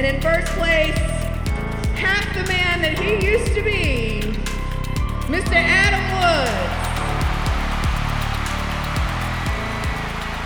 And in first place, half the man that he used to be, Mr. Adam Woods.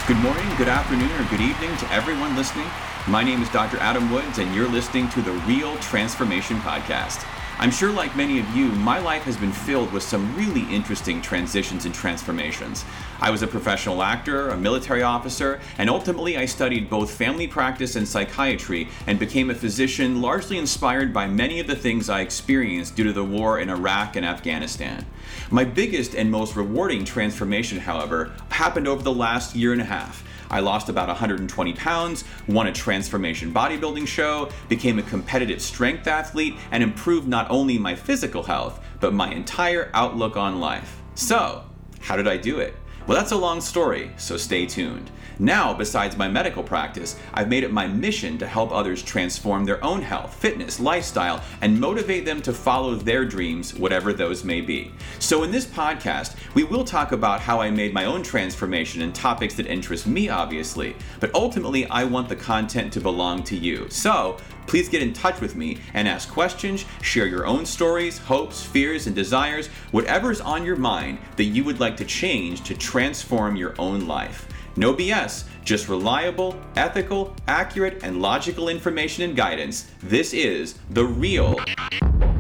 Good morning, good afternoon, or good evening to everyone listening. My name is Dr. Adam Woods, and you're listening to the Real Transformation Podcast. I'm sure, like many of you, my life has been filled with some really interesting transitions and transformations. I was a professional actor, a military officer, and ultimately I studied both family practice and psychiatry and became a physician largely inspired by many of the things I experienced due to the war in Iraq and Afghanistan. My biggest and most rewarding transformation, however, happened over the last year and a half. I lost about 120 pounds, won a transformation bodybuilding show, became a competitive strength athlete, and improved not only my physical health, but my entire outlook on life. So, how did I do it? Well, that's a long story, so stay tuned. Now, besides my medical practice, I've made it my mission to help others transform their own health, fitness, lifestyle, and motivate them to follow their dreams, whatever those may be. So, in this podcast, we will talk about how I made my own transformation and topics that interest me, obviously, but ultimately, I want the content to belong to you. So, Please get in touch with me and ask questions, share your own stories, hopes, fears, and desires, whatever's on your mind that you would like to change to transform your own life. No BS, just reliable, ethical, accurate, and logical information and guidance. This is the Real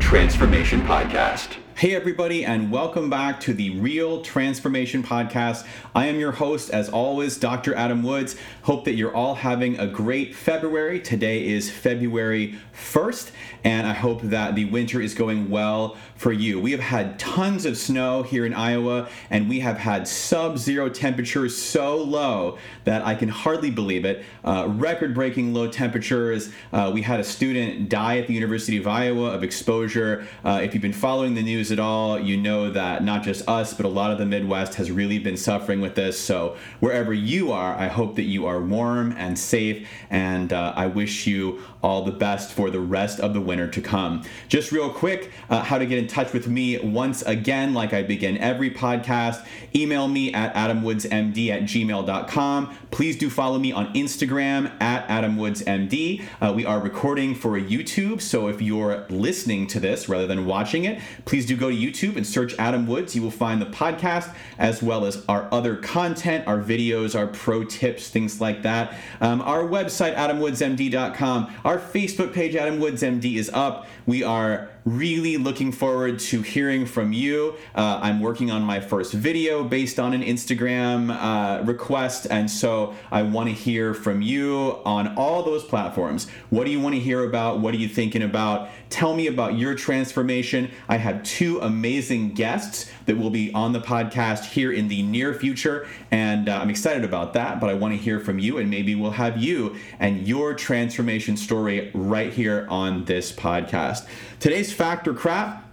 Transformation Podcast. Hey, everybody, and welcome back to the Real Transformation Podcast. I am your host, as always, Dr. Adam Woods. Hope that you're all having a great February. Today is February 1st, and I hope that the winter is going well for you. We have had tons of snow here in Iowa, and we have had sub zero temperatures so low that I can hardly believe it. Uh, Record breaking low temperatures. Uh, we had a student die at the University of Iowa of exposure. Uh, if you've been following the news, at all, you know that not just us, but a lot of the Midwest has really been suffering with this. So, wherever you are, I hope that you are warm and safe, and uh, I wish you all the best for the rest of the winter to come. Just real quick, uh, how to get in touch with me once again, like I begin every podcast, email me at adamwoodsmd at gmail.com. Please do follow me on Instagram at adamwoodsmd. Uh, we are recording for YouTube, so if you're listening to this rather than watching it, please do go to YouTube and search Adam Woods. You will find the podcast as well as our other content, our videos, our pro tips, things like that. Um, our website, adamwoodsmd.com. Our our Facebook page, Adam Woods MD, is up. We are really looking forward to hearing from you. Uh, I'm working on my first video based on an Instagram uh, request, and so I want to hear from you on all those platforms. What do you want to hear about? What are you thinking about? Tell me about your transformation. I have two amazing guests that will be on the podcast here in the near future, and uh, I'm excited about that. But I want to hear from you, and maybe we'll have you and your transformation story right here on this podcast. Today's fact or crap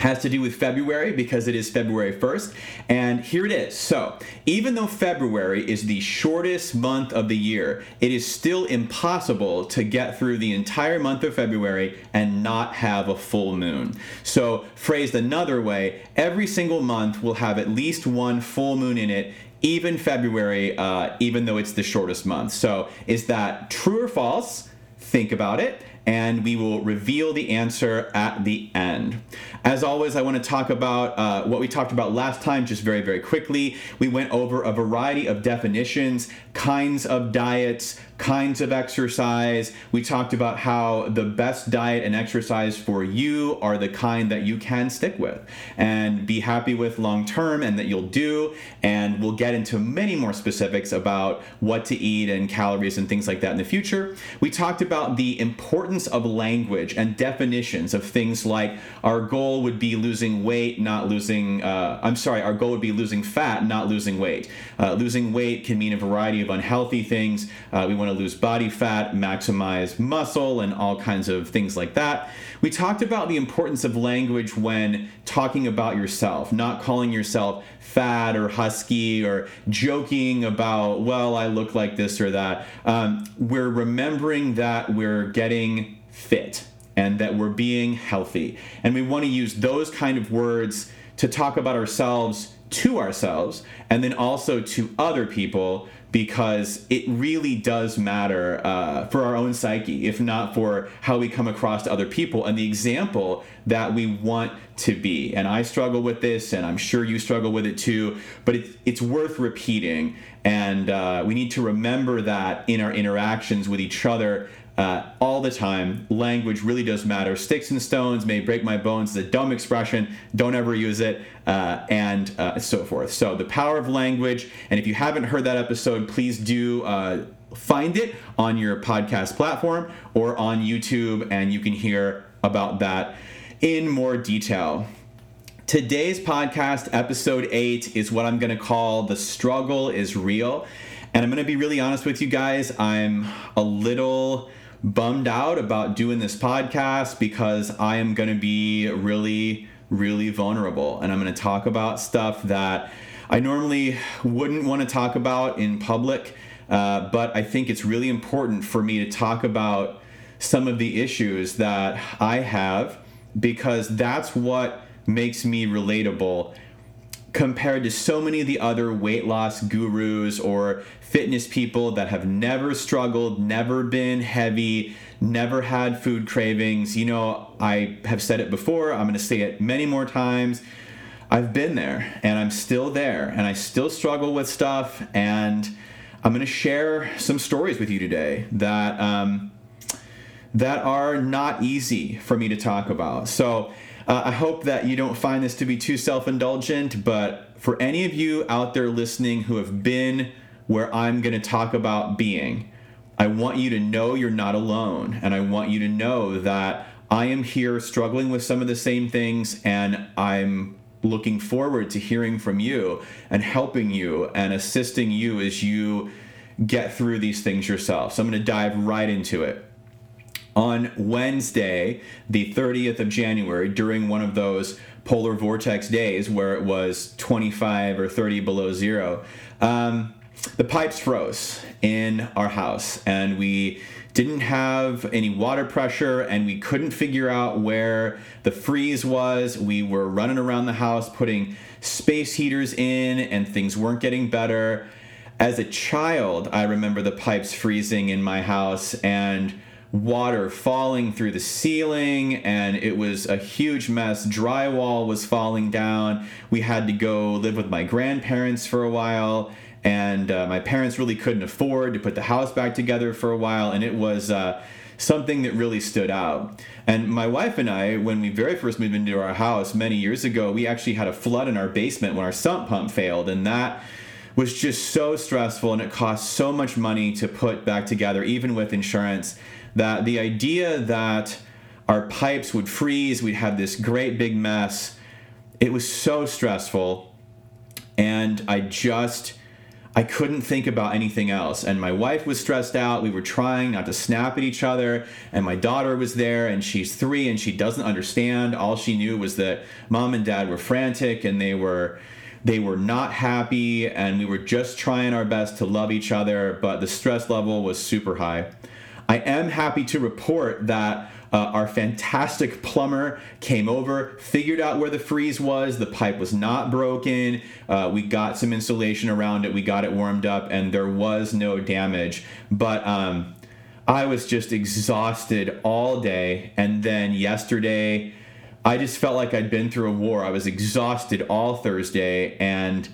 has to do with February because it is February 1st. And here it is. So, even though February is the shortest month of the year, it is still impossible to get through the entire month of February and not have a full moon. So, phrased another way, every single month will have at least one full moon in it. Even February, uh, even though it's the shortest month. So, is that true or false? Think about it and we will reveal the answer at the end. As always, I want to talk about uh, what we talked about last time, just very, very quickly. We went over a variety of definitions, kinds of diets, kinds of exercise. We talked about how the best diet and exercise for you are the kind that you can stick with and be happy with long term and that you'll do. And we'll get into many more specifics about what to eat and calories and things like that in the future. We talked about the importance of language and definitions of things like our goal would be losing weight, not losing, uh, I'm sorry, our goal would be losing fat, not losing weight. Uh, losing weight can mean a variety of unhealthy things. Uh, we want to lose body fat, maximize muscle, and all kinds of things like that. We talked about the importance of language when talking about yourself, not calling yourself fat or husky or joking about, well, I look like this or that. Um, we're remembering that we're getting fit and that we're being healthy. And we want to use those kind of words to talk about ourselves to ourselves and then also to other people because it really does matter uh, for our own psyche, if not for how we come across to other people and the example that we want to be. And I struggle with this, and I'm sure you struggle with it too, but it's, it's worth repeating. And uh, we need to remember that in our interactions with each other uh, all the time. Language really does matter. Sticks and stones may break my bones is a dumb expression. Don't ever use it, uh, and uh, so forth. So, the power of language. And if you haven't heard that episode, please do uh, find it on your podcast platform or on YouTube, and you can hear about that in more detail. Today's podcast, episode eight, is what I'm going to call The Struggle is Real. And I'm going to be really honest with you guys. I'm a little bummed out about doing this podcast because I am going to be really, really vulnerable. And I'm going to talk about stuff that I normally wouldn't want to talk about in public. Uh, but I think it's really important for me to talk about some of the issues that I have because that's what makes me relatable compared to so many of the other weight loss gurus or fitness people that have never struggled, never been heavy, never had food cravings. You know, I have said it before, I'm going to say it many more times. I've been there and I'm still there and I still struggle with stuff. And I'm going to share some stories with you today that, um, that are not easy for me to talk about. So, uh, I hope that you don't find this to be too self indulgent, but for any of you out there listening who have been where I'm going to talk about being, I want you to know you're not alone. And I want you to know that I am here struggling with some of the same things, and I'm looking forward to hearing from you and helping you and assisting you as you get through these things yourself. So I'm going to dive right into it on Wednesday, the 30th of January, during one of those polar vortex days where it was 25 or 30 below zero, um, the pipes froze in our house and we didn't have any water pressure and we couldn't figure out where the freeze was. We were running around the house putting space heaters in and things weren't getting better. As a child, I remember the pipes freezing in my house and water falling through the ceiling and it was a huge mess. Drywall was falling down. We had to go live with my grandparents for a while and uh, my parents really couldn't afford to put the house back together for a while and it was uh, something that really stood out. And my wife and i when we very first moved into our house many years ago we actually had a flood in our basement when our sump pump failed and that was just so stressful and it cost so much money to put back together even with insurance that the idea that our pipes would freeze, we'd have this great big mess, it was so stressful. And I just, I couldn't think about anything else. And my wife was stressed out. We were trying not to snap at each other. And my daughter was there, and she's three, and she doesn't understand. All she knew was that mom and dad were frantic and they were they were not happy and we were just trying our best to love each other but the stress level was super high I am happy to report that uh, our fantastic plumber came over, figured out where the freeze was. The pipe was not broken. Uh, we got some insulation around it. We got it warmed up, and there was no damage. But um, I was just exhausted all day. And then yesterday, I just felt like I'd been through a war. I was exhausted all Thursday, and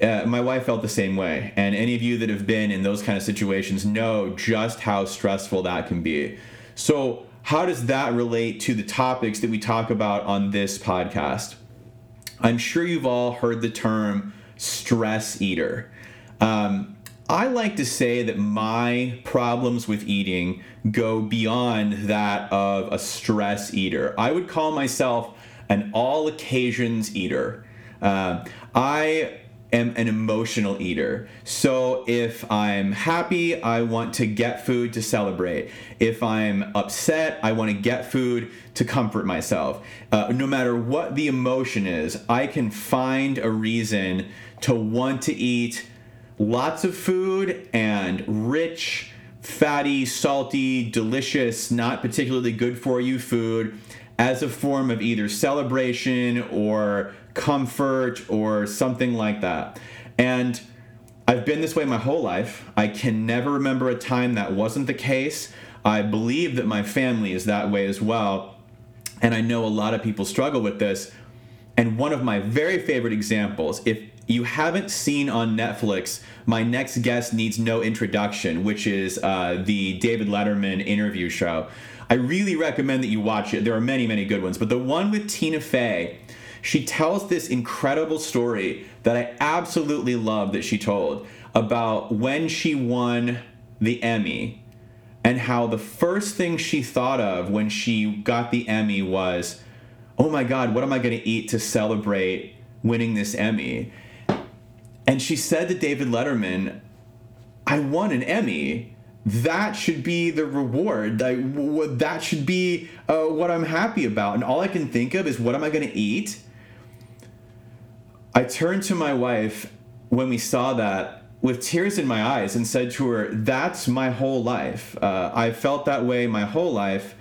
uh, my wife felt the same way. And any of you that have been in those kind of situations know just how stressful that can be. So, how does that relate to the topics that we talk about on this podcast? I'm sure you've all heard the term stress eater. Um, I like to say that my problems with eating go beyond that of a stress eater. I would call myself an all occasions eater. Uh, I am an emotional eater. So if I'm happy, I want to get food to celebrate. If I'm upset, I want to get food to comfort myself. Uh, no matter what the emotion is, I can find a reason to want to eat lots of food and rich, fatty, salty, delicious, not particularly good for you food as a form of either celebration or comfort or something like that. And I've been this way my whole life. I can never remember a time that wasn't the case. I believe that my family is that way as well. And I know a lot of people struggle with this. And one of my very favorite examples, if you haven't seen on Netflix, my next guest needs no introduction, which is uh, the David Letterman interview show. I really recommend that you watch it. There are many, many good ones, but the one with Tina Fey, she tells this incredible story that I absolutely love that she told about when she won the Emmy and how the first thing she thought of when she got the Emmy was, oh my God, what am I going to eat to celebrate winning this Emmy? And she said to David Letterman, I won an Emmy. That should be the reward. that should be uh, what I'm happy about. And all I can think of is, what am I going to eat? I turned to my wife when we saw that with tears in my eyes and said to her, That's my whole life. Uh, I felt that way my whole life.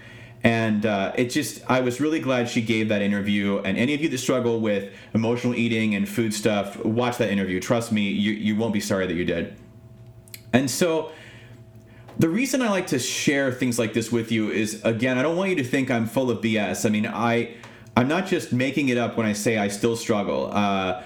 And uh, it just, I was really glad she gave that interview. And any of you that struggle with emotional eating and food stuff, watch that interview. Trust me, you, you won't be sorry that you did. And so, the reason I like to share things like this with you is again, I don't want you to think I'm full of BS. I mean, I, I'm not just making it up when I say I still struggle. Uh,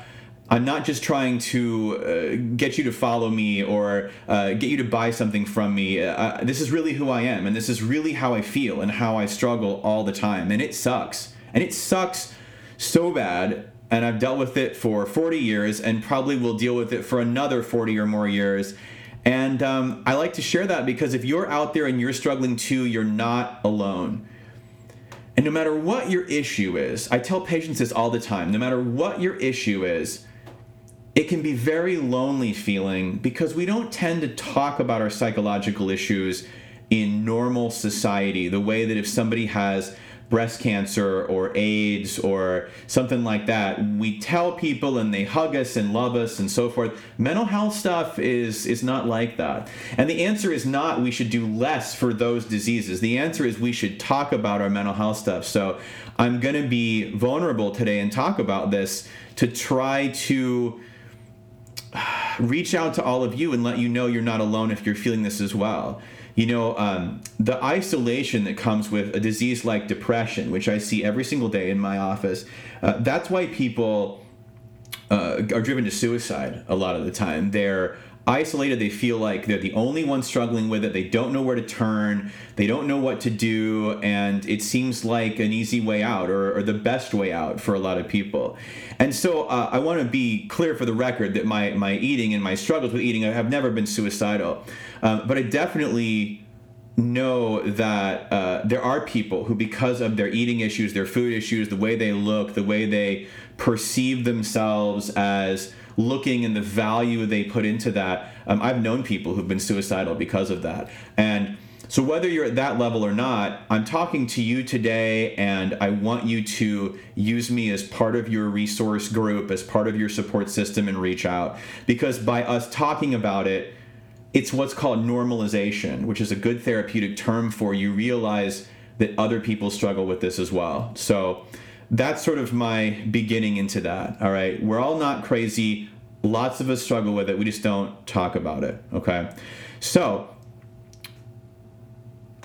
I'm not just trying to uh, get you to follow me or uh, get you to buy something from me. Uh, this is really who I am, and this is really how I feel and how I struggle all the time. And it sucks. And it sucks so bad. And I've dealt with it for 40 years and probably will deal with it for another 40 or more years. And um, I like to share that because if you're out there and you're struggling too, you're not alone. And no matter what your issue is, I tell patients this all the time no matter what your issue is, it can be very lonely feeling because we don't tend to talk about our psychological issues in normal society the way that if somebody has breast cancer or AIDS or something like that, we tell people and they hug us and love us and so forth. Mental health stuff is is not like that. And the answer is not we should do less for those diseases. The answer is we should talk about our mental health stuff. So I'm going to be vulnerable today and talk about this to try to reach out to all of you and let you know you're not alone if you're feeling this as well. You know, um, the isolation that comes with a disease like depression, which I see every single day in my office, uh, that's why people uh, are driven to suicide a lot of the time. They're isolated. They feel like they're the only ones struggling with it. They don't know where to turn. They don't know what to do. And it seems like an easy way out or, or the best way out for a lot of people. And so uh, I want to be clear for the record that my, my eating and my struggles with eating have never been suicidal. Um, but I definitely know that uh, there are people who, because of their eating issues, their food issues, the way they look, the way they perceive themselves as looking and the value they put into that. Um, I've known people who've been suicidal because of that. And so, whether you're at that level or not, I'm talking to you today, and I want you to use me as part of your resource group, as part of your support system, and reach out. Because by us talking about it, it's what's called normalization, which is a good therapeutic term for you realize that other people struggle with this as well. So, that's sort of my beginning into that. All right. We're all not crazy. Lots of us struggle with it. We just don't talk about it. Okay. So,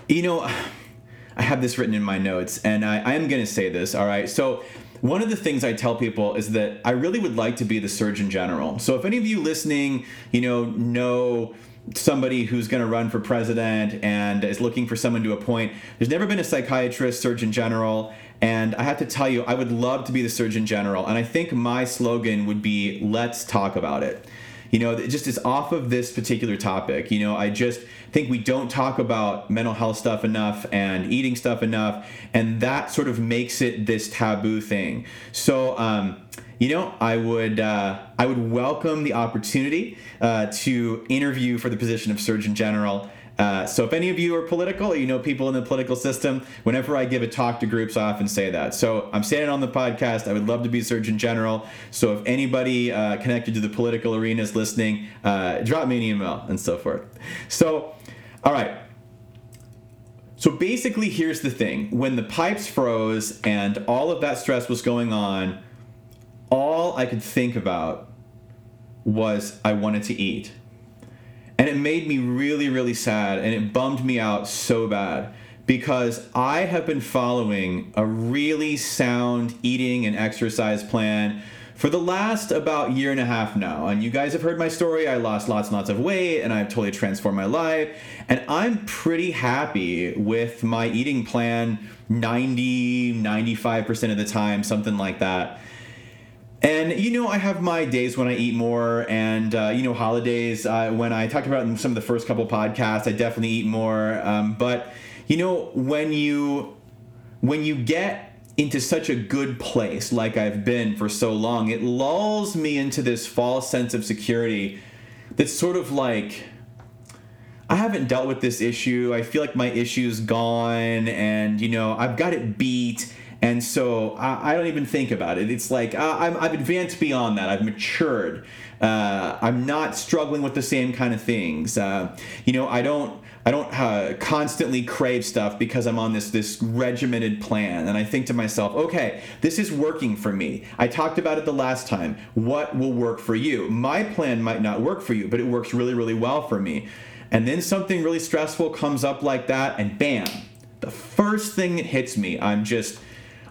you know, I have this written in my notes, and I, I am going to say this. All right. So, one of the things I tell people is that I really would like to be the Surgeon General. So, if any of you listening, you know, know somebody who's going to run for president and is looking for someone to appoint. There's never been a psychiatrist, surgeon general, and I have to tell you, I would love to be the Surgeon General. And I think my slogan would be let's talk about it. You know, it just is off of this particular topic. You know, I just think we don't talk about mental health stuff enough and eating stuff enough. And that sort of makes it this taboo thing. So, um, you know, I would uh, I would welcome the opportunity uh, to interview for the position of Surgeon General. Uh, so if any of you are political, or you know people in the political system, whenever I give a talk to groups, I often say that. So I'm standing on the podcast. I would love to be Surgeon General. So if anybody uh, connected to the political arena is listening, uh, drop me an email and so forth. So, all right. So basically, here's the thing: when the pipes froze and all of that stress was going on, all I could think about was I wanted to eat. And it made me really, really sad and it bummed me out so bad because I have been following a really sound eating and exercise plan for the last about year and a half now. And you guys have heard my story. I lost lots and lots of weight and I've totally transformed my life. And I'm pretty happy with my eating plan 90, 95% of the time, something like that. And you know, I have my days when I eat more, and uh, you know, holidays. Uh, when I talked about in some of the first couple podcasts, I definitely eat more. Um, but you know, when you when you get into such a good place like I've been for so long, it lulls me into this false sense of security that's sort of like I haven't dealt with this issue. I feel like my issue's gone and you know, I've got it beat and so I, I don't even think about it. It's like i have advanced beyond that. I've matured. Uh, I'm not struggling with the same kind of things. Uh, you know, I don't I don't uh, constantly crave stuff because I'm on this this regimented plan, and I think to myself, okay, this is working for me. I talked about it the last time. What will work for you? My plan might not work for you, but it works really really well for me. And then something really stressful comes up like that, and bam, the first thing that hits me, I'm just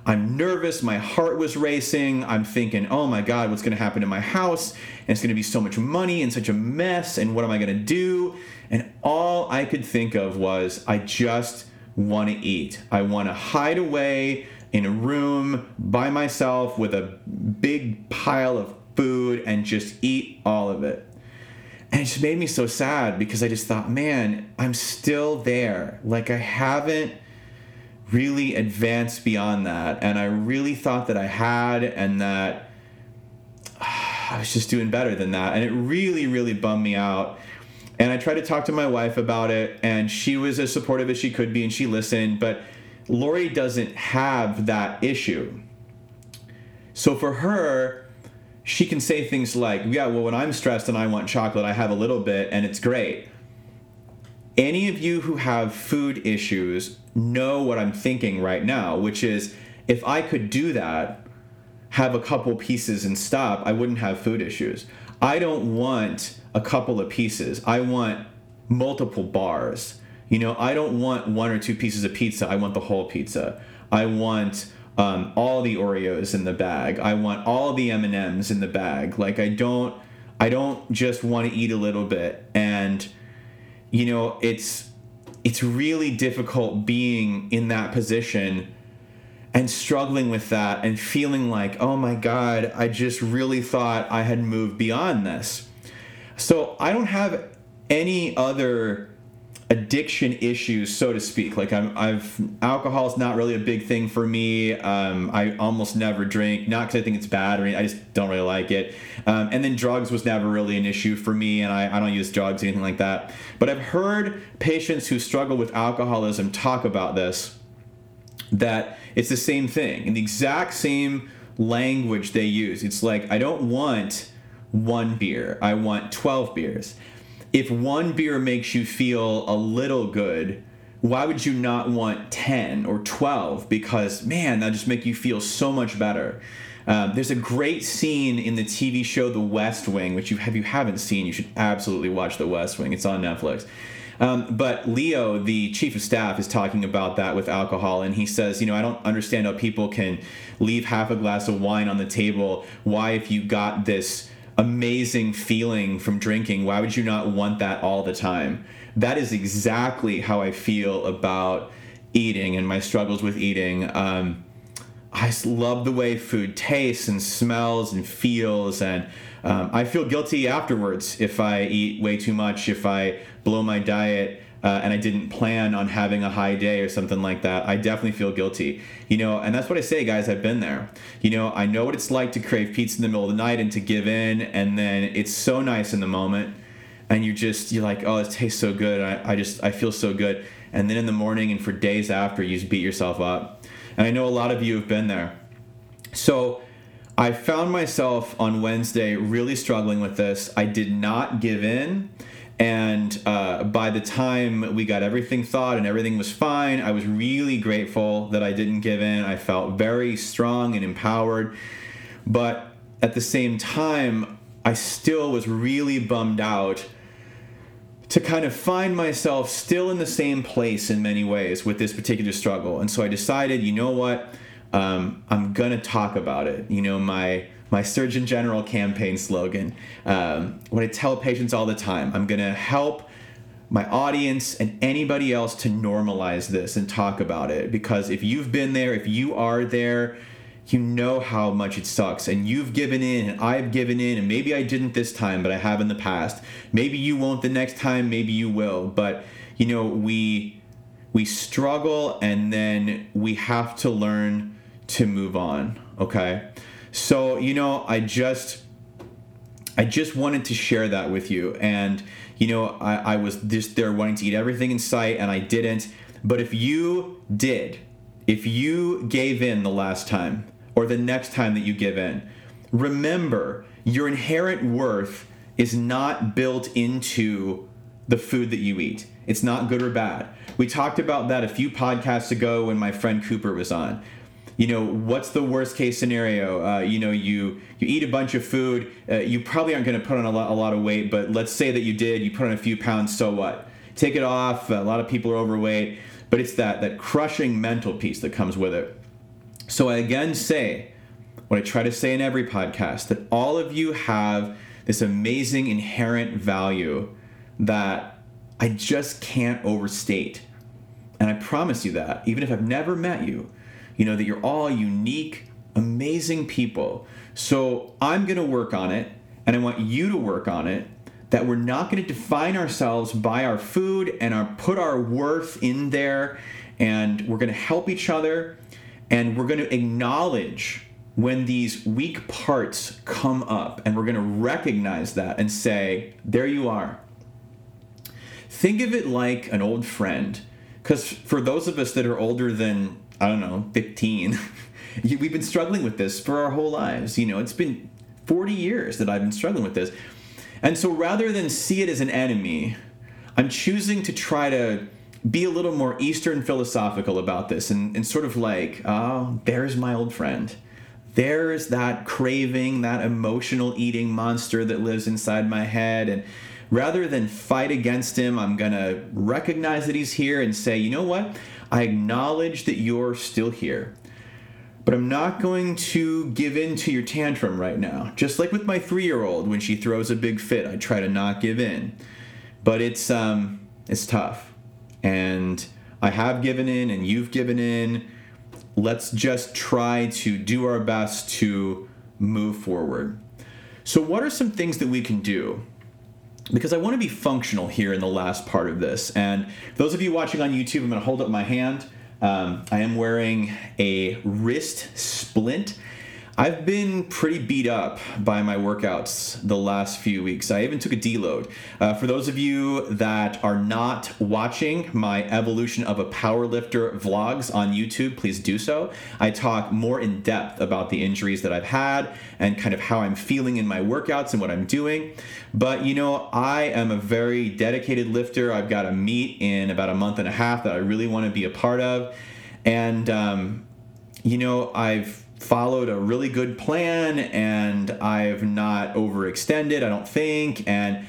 I'm nervous. My heart was racing. I'm thinking, oh my God, what's going to happen to my house? And it's going to be so much money and such a mess. And what am I going to do? And all I could think of was, I just want to eat. I want to hide away in a room by myself with a big pile of food and just eat all of it. And it just made me so sad because I just thought, man, I'm still there. Like I haven't really advanced beyond that. And I really thought that I had and that I was just doing better than that. And it really, really bummed me out. And I tried to talk to my wife about it, and she was as supportive as she could be, and she listened. But Lori doesn't have that issue. So for her, she can say things like, Yeah, well, when I'm stressed and I want chocolate, I have a little bit, and it's great. Any of you who have food issues know what I'm thinking right now, which is if I could do that, have a couple pieces and stop, I wouldn't have food issues. I don't want a couple of pieces. I want multiple bars. You know, I don't want one or two pieces of pizza. I want the whole pizza. I want um, all the Oreos in the bag. I want all the M and M's in the bag. Like I don't, I don't just want to eat a little bit. And you know, it's it's really difficult being in that position and struggling with that and feeling like, oh my God, I just really thought I had moved beyond this. So I don't have any other addiction issues, so to speak. Like I'm, I've alcohol is not really a big thing for me. Um, I almost never drink, not because I think it's bad or anything, I just don't really like it. Um, and then drugs was never really an issue for me, and I, I don't use drugs or anything like that. But I've heard patients who struggle with alcoholism talk about this that it's the same thing in the exact same language they use. It's like, I don't want one beer, I want 12 beers. If one beer makes you feel a little good, why would you not want 10 or 12? Because, man, that just make you feel so much better. Um, there's a great scene in the TV show The West Wing, which you have you haven't seen, you should absolutely watch The West Wing. It's on Netflix. Um, but Leo, the chief of staff, is talking about that with alcohol, and he says, you know, I don't understand how people can leave half a glass of wine on the table. Why, if you got this amazing feeling from drinking, why would you not want that all the time? That is exactly how I feel about eating and my struggles with eating. Um, I love the way food tastes and smells and feels, and um, I feel guilty afterwards if I eat way too much, if I blow my diet. Uh, and I didn't plan on having a high day or something like that, I definitely feel guilty. You know, and that's what I say, guys. I've been there. You know, I know what it's like to crave pizza in the middle of the night and to give in, and then it's so nice in the moment, and you just you're like, oh, it tastes so good. I, I just I feel so good, and then in the morning and for days after, you just beat yourself up. And I know a lot of you have been there. So I found myself on Wednesday really struggling with this. I did not give in. And uh, by the time we got everything thought and everything was fine, I was really grateful that I didn't give in. I felt very strong and empowered. But at the same time, I still was really bummed out to kind of find myself still in the same place in many ways with this particular struggle. And so I decided, you know what? Um, I'm gonna talk about it. You know, my my Surgeon General campaign slogan. Um, what I tell patients all the time, I'm gonna help my audience and anybody else to normalize this and talk about it because if you've been there, if you are there, you know how much it sucks and you've given in and I've given in and maybe I didn't this time but I have in the past. Maybe you won't the next time, maybe you will, but you know, we we struggle and then we have to learn to move on, okay? So, you know, I just I just wanted to share that with you and you know, I, I was just there wanting to eat everything in sight and I didn't. But if you did, if you gave in the last time, or the next time that you give in. Remember, your inherent worth is not built into the food that you eat. It's not good or bad. We talked about that a few podcasts ago when my friend Cooper was on. You know, what's the worst case scenario? Uh, you know, you you eat a bunch of food. Uh, you probably aren't going to put on a lot, a lot of weight, but let's say that you did. You put on a few pounds. So what? Take it off. A lot of people are overweight, but it's that that crushing mental piece that comes with it. So I again say, what I try to say in every podcast, that all of you have this amazing inherent value that I just can't overstate. And I promise you that, even if I've never met you, you know, that you're all unique, amazing people. So I'm going to work on it, and I want you to work on it. That we're not going to define ourselves by our food and our, put our worth in there, and we're going to help each other and we're going to acknowledge when these weak parts come up, and we're going to recognize that and say, There you are. Think of it like an old friend. Because for those of us that are older than, I don't know, 15, we've been struggling with this for our whole lives. You know, it's been 40 years that I've been struggling with this. And so rather than see it as an enemy, I'm choosing to try to be a little more Eastern philosophical about this and, and sort of like, oh, there's my old friend. There's that craving, that emotional eating monster that lives inside my head. And rather than fight against him, I'm going to recognize that he's here and say, you know what? I acknowledge that you're still here. But I'm not going to give in to your tantrum right now. Just like with my three year old, when she throws a big fit, I try to not give in. But it's um, it's tough and I have given in and you've given in. Let's just try to do our best to move forward. So, what are some things that we can do? Because I want to be functional here in the last part of this. And those of you watching on YouTube, I'm going to hold up my hand. Um, I am wearing a wrist splint I've been pretty beat up by my workouts the last few weeks. I even took a deload. Uh, for those of you that are not watching my Evolution of a Powerlifter vlogs on YouTube, please do so. I talk more in depth about the injuries that I've had and kind of how I'm feeling in my workouts and what I'm doing. But you know, I am a very dedicated lifter. I've got a meet in about a month and a half that I really want to be a part of. And, um, you know, I've followed a really good plan and I've not overextended, I don't think. And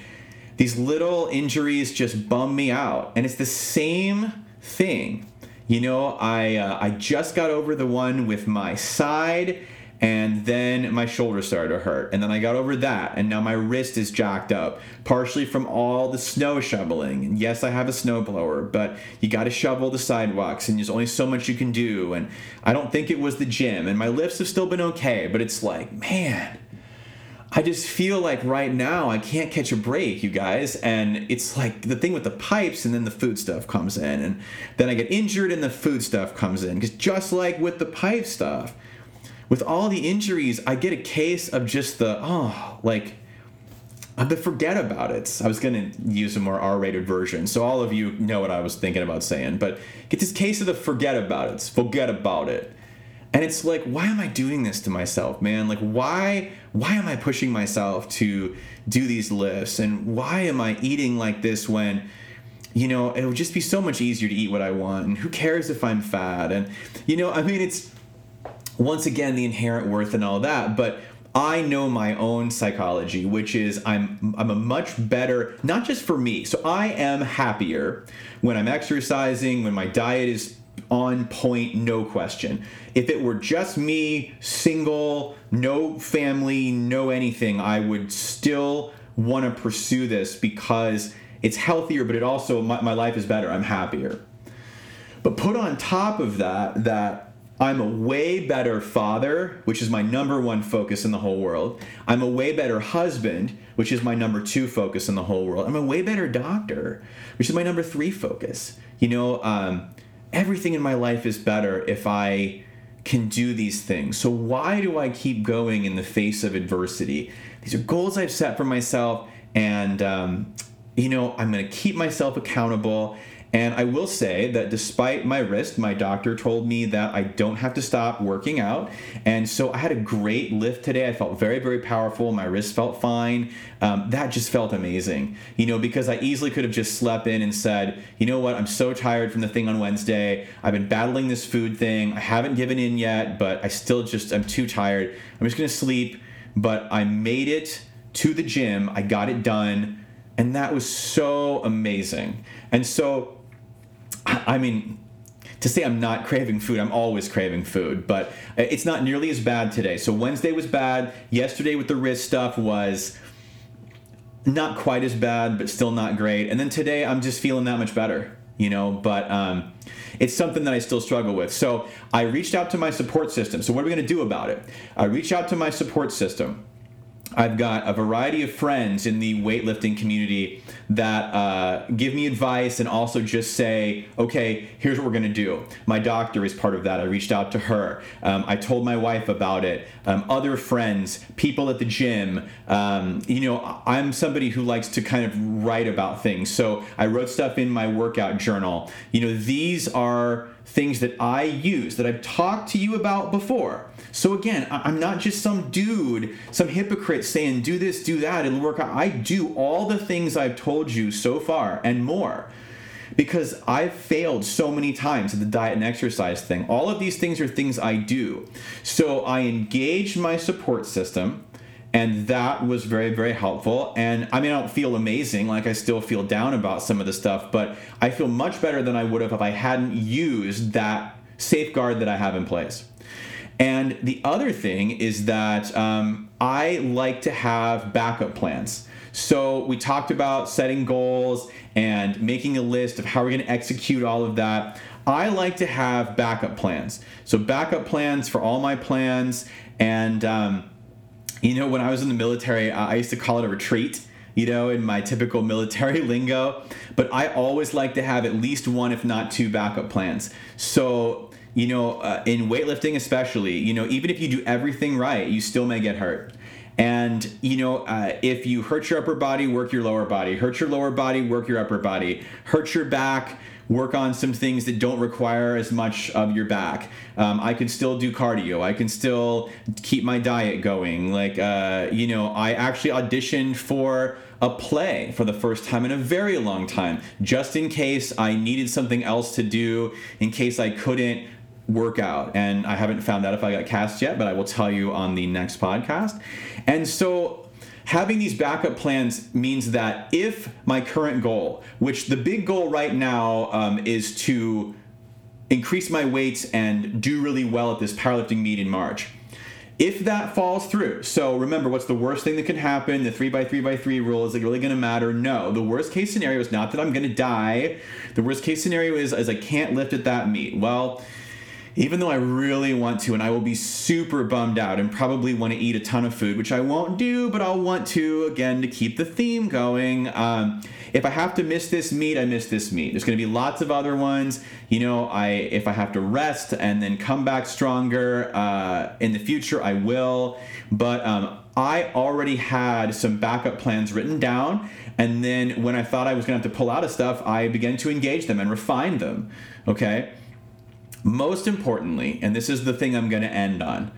these little injuries just bum me out. And it's the same thing. You know, I uh, I just got over the one with my side and then my shoulder started to hurt and then i got over that and now my wrist is jacked up partially from all the snow shoveling and yes i have a snowblower but you got to shovel the sidewalks and there's only so much you can do and i don't think it was the gym and my lifts have still been okay but it's like man I just feel like right now I can't catch a break, you guys. And it's like the thing with the pipes, and then the food stuff comes in. And then I get injured, and the food stuff comes in. Because just like with the pipe stuff, with all the injuries, I get a case of just the oh, like but forget about it. I was to use a more R-rated version, so all of you know what I was thinking about saying. But get this case of the forget about it. Forget about it. And it's like, why am I doing this to myself, man? Like, why why am I pushing myself to do these lifts? And why am I eating like this when you know it would just be so much easier to eat what I want? And who cares if I'm fat? And you know, I mean, it's once again the inherent worth and all that but I know my own psychology, which is I'm I'm a much better not just for me. So I am happier when I'm exercising, when my diet is on point, no question. If it were just me, single, no family, no anything, I would still want to pursue this because it's healthier, but it also my, my life is better. I'm happier. But put on top of that that I'm a way better father, which is my number one focus in the whole world. I'm a way better husband, which is my number two focus in the whole world. I'm a way better doctor, which is my number three focus. You know, um, everything in my life is better if I can do these things. So, why do I keep going in the face of adversity? These are goals I've set for myself, and, um, you know, I'm going to keep myself accountable and I will say that despite my wrist, my doctor told me that I don't have to stop working out. And so I had a great lift today. I felt very, very powerful. My wrist felt fine. Um, that just felt amazing, you know, because I easily could have just slept in and said, you know what, I'm so tired from the thing on Wednesday. I've been battling this food thing. I haven't given in yet, but I still just, I'm too tired. I'm just going to sleep. But I made it to the gym. I got it done. And that was so amazing. And so, I mean, to say I'm not craving food, I'm always craving food, but it's not nearly as bad today. So Wednesday was bad. Yesterday with the wrist stuff was not quite as bad, but still not great. And then today I'm just feeling that much better, you know, but um, it's something that I still struggle with. So I reached out to my support system. So what are we going to do about it? I reached out to my support system. I've got a variety of friends in the weightlifting community that uh, give me advice and also just say, okay, here's what we're to do. My doctor is part of that. I reached out to her. Um, I told my wife about it. Um, other friends, people at the gym. Um, you know, I'm somebody who likes to kind of write about things. So I wrote stuff in my workout journal. You know, these are things that I use that I've talked to you about before. So again, I'm not just some dude, some hypocrite saying do this, do that, it'll work out. I do all the things I've told you so far and more because I've failed so many times at the diet and exercise thing. All of these things are things I do. So I engage my support system and that was very very helpful and i mean i don't feel amazing like i still feel down about some of the stuff but i feel much better than i would have if i hadn't used that safeguard that i have in place and the other thing is that um, i like to have backup plans so we talked about setting goals and making a list of how we're going to execute all of that I like to have backup plans. So, backup plans for all my plans. And um, you know, when I was in the military, I used to call it a retreat you know, in my typical military lingo. But I always like to have at least one, if not two, backup plans. So, you know, uh, in weightlifting especially, you know, even if you do everything right, you still may get hurt. And, you know, uh, if you hurt your upper body, work your lower body. Hurt your lower body, work your upper body. Hurt your back, work on some things that don't require as much of your back. Um, I can still do cardio. I can still keep my diet going. Like, uh, you know, I actually auditioned for a play for the first time in a very long time, just in case I needed something else to do, in case I couldn't work out. And I haven't found out if I got cast yet, but I will tell you on the next podcast. And so having these backup plans means that if my current goal, which the big goal right now um, is to increase my weights and do really well at this powerlifting meet in March. If that falls through, so remember, what's the worst thing that can happen? The three by three by three rule is it really going to matter? No. The worst case scenario is not that I'm going to die. The worst case scenario is, is I can't lift at that meet. Well, even though I really want to, and I will be super bummed out and probably want to eat a ton of food, which I won't do, but I'll want to again to keep the theme going. Um, if I have to miss this meet, I miss this meet. There's going to be lots of other ones. You know, I if I have to rest and then come back stronger uh, in the future, I will. But um, I already had some backup plans written down, and then when I thought I was going to have to pull out of stuff, I began to engage them and refine them. Okay. Most importantly, and this is the thing I'm going to end on.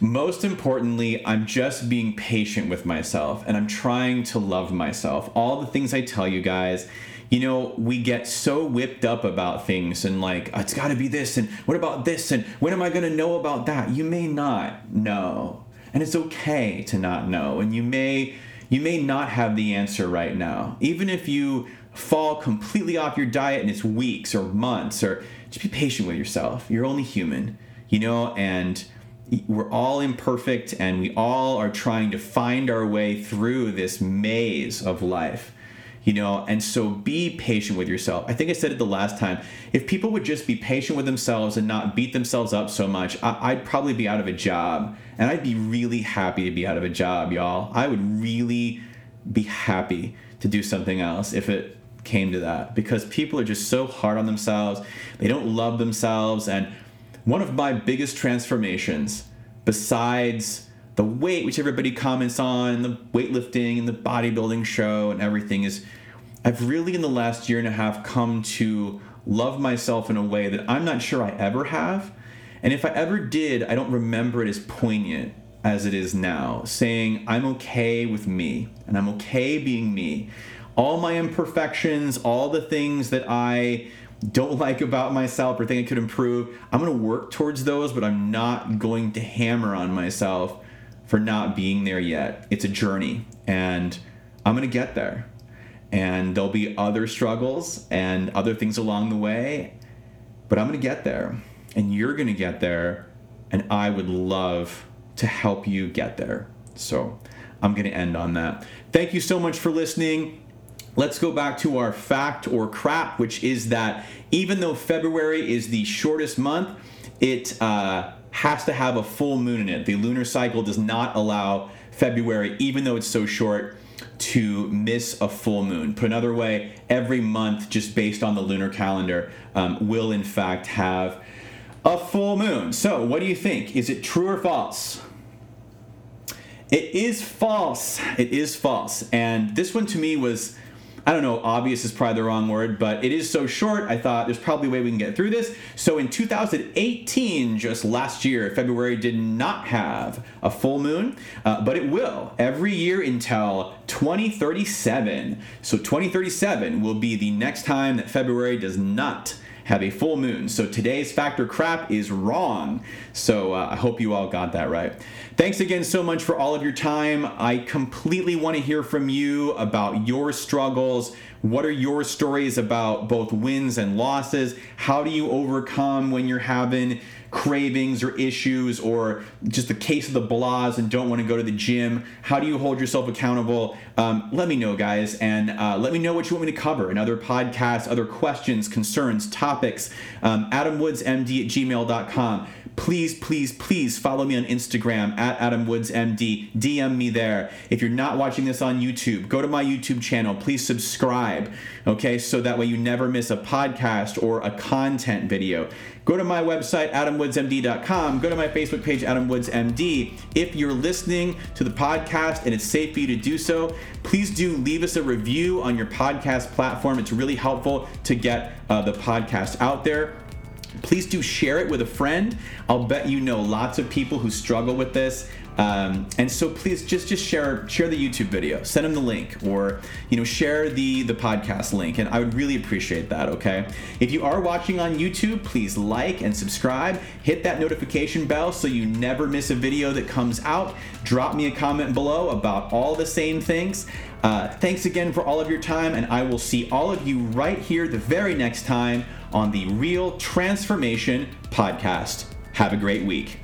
Most importantly, I'm just being patient with myself and I'm trying to love myself. All the things I tell you guys, you know, we get so whipped up about things and like, it's got to be this, and what about this, and when am I going to know about that? You may not know. And it's okay to not know. And you may you may not have the answer right now. Even if you fall completely off your diet and it's weeks or months or just be patient with yourself. You're only human, you know, and we're all imperfect and we all are trying to find our way through this maze of life you know? And so be patient with yourself. I think i said it the last time. If people would just be patient with themselves and not beat themselves up so much I- would probably be out of a job. And i'd be really happy to be out of a job y'all. I would really be happy to do something else if it came to that because people are just so hard on themselves they don't love themselves and one of my biggest transformations besides the weight which everybody comments on and the weightlifting and the bodybuilding show and everything is I've really, in the last year and a half, come to love myself in a way that I'm not sure I ever have. And if I ever did, I don't remember it as poignant as it is now, saying, I'm okay with me and I'm okay being me. All my imperfections, all the things that I don't like about myself or think I could improve, I'm gonna work towards those, but I'm not going to hammer on myself for not being there yet. It's a journey and I'm gonna get there. And there'll be other struggles and other things along the way but i'm going to get there. And you're going to get there and i would love to help you get there. So i'm going to end on that. Thank you so much for listening let's go back to our fact or crap which is that even though february is the shortest month it uh, has to have a full moon in it the lunar cycle does not allow february even though it's so short to miss a full moon. Put another way, every month, just based on the lunar calendar, um, will in fact have a full moon. So, what do you think? Is it true or false? It is false. It is false. And this one to me was I don't know, obvious is probably the wrong word, but it is so short. I thought there's probably a way we can get through this. So in 2018, just last year, February did not have a full moon, uh, but it will every year until 2037. So 2037 will be the next time that February does not have a full moon. So today's fact or crap is wrong. So uh, I hope you all got that right. Thanks again so much for all of your time. I completely want to hear from you about your struggles. What are your stories about both wins and losses? How do you overcome when you're having cravings or issues or just the case of the blahs and don't want to go to the gym? How do you hold yourself accountable? Um, let me know, guys, and uh, let me know what you want me to cover in other podcasts, other questions, concerns, topics. Um, AdamWoodsMD at gmail.com. Please, please, please follow me on Instagram at AdamWoodsMD. DM me there. If you're not watching this on YouTube, go to my YouTube channel. Please subscribe, okay, so that way you never miss a podcast or a content video. Go to my website, adamwoodsmd.com. Go to my Facebook page, AdamWoodsMD. If you're listening to the podcast and it's safe for you to do so, please do leave us a review on your podcast platform. It's really helpful to get uh, the podcast out there. Please do share it with a friend. I'll bet you know lots of people who struggle with this. Um, and so please just just share share the YouTube video, send them the link, or you know share the the podcast link, and I would really appreciate that. Okay, if you are watching on YouTube, please like and subscribe. Hit that notification bell so you never miss a video that comes out. Drop me a comment below about all the same things. Uh, thanks again for all of your time, and I will see all of you right here the very next time on the Real Transformation Podcast. Have a great week.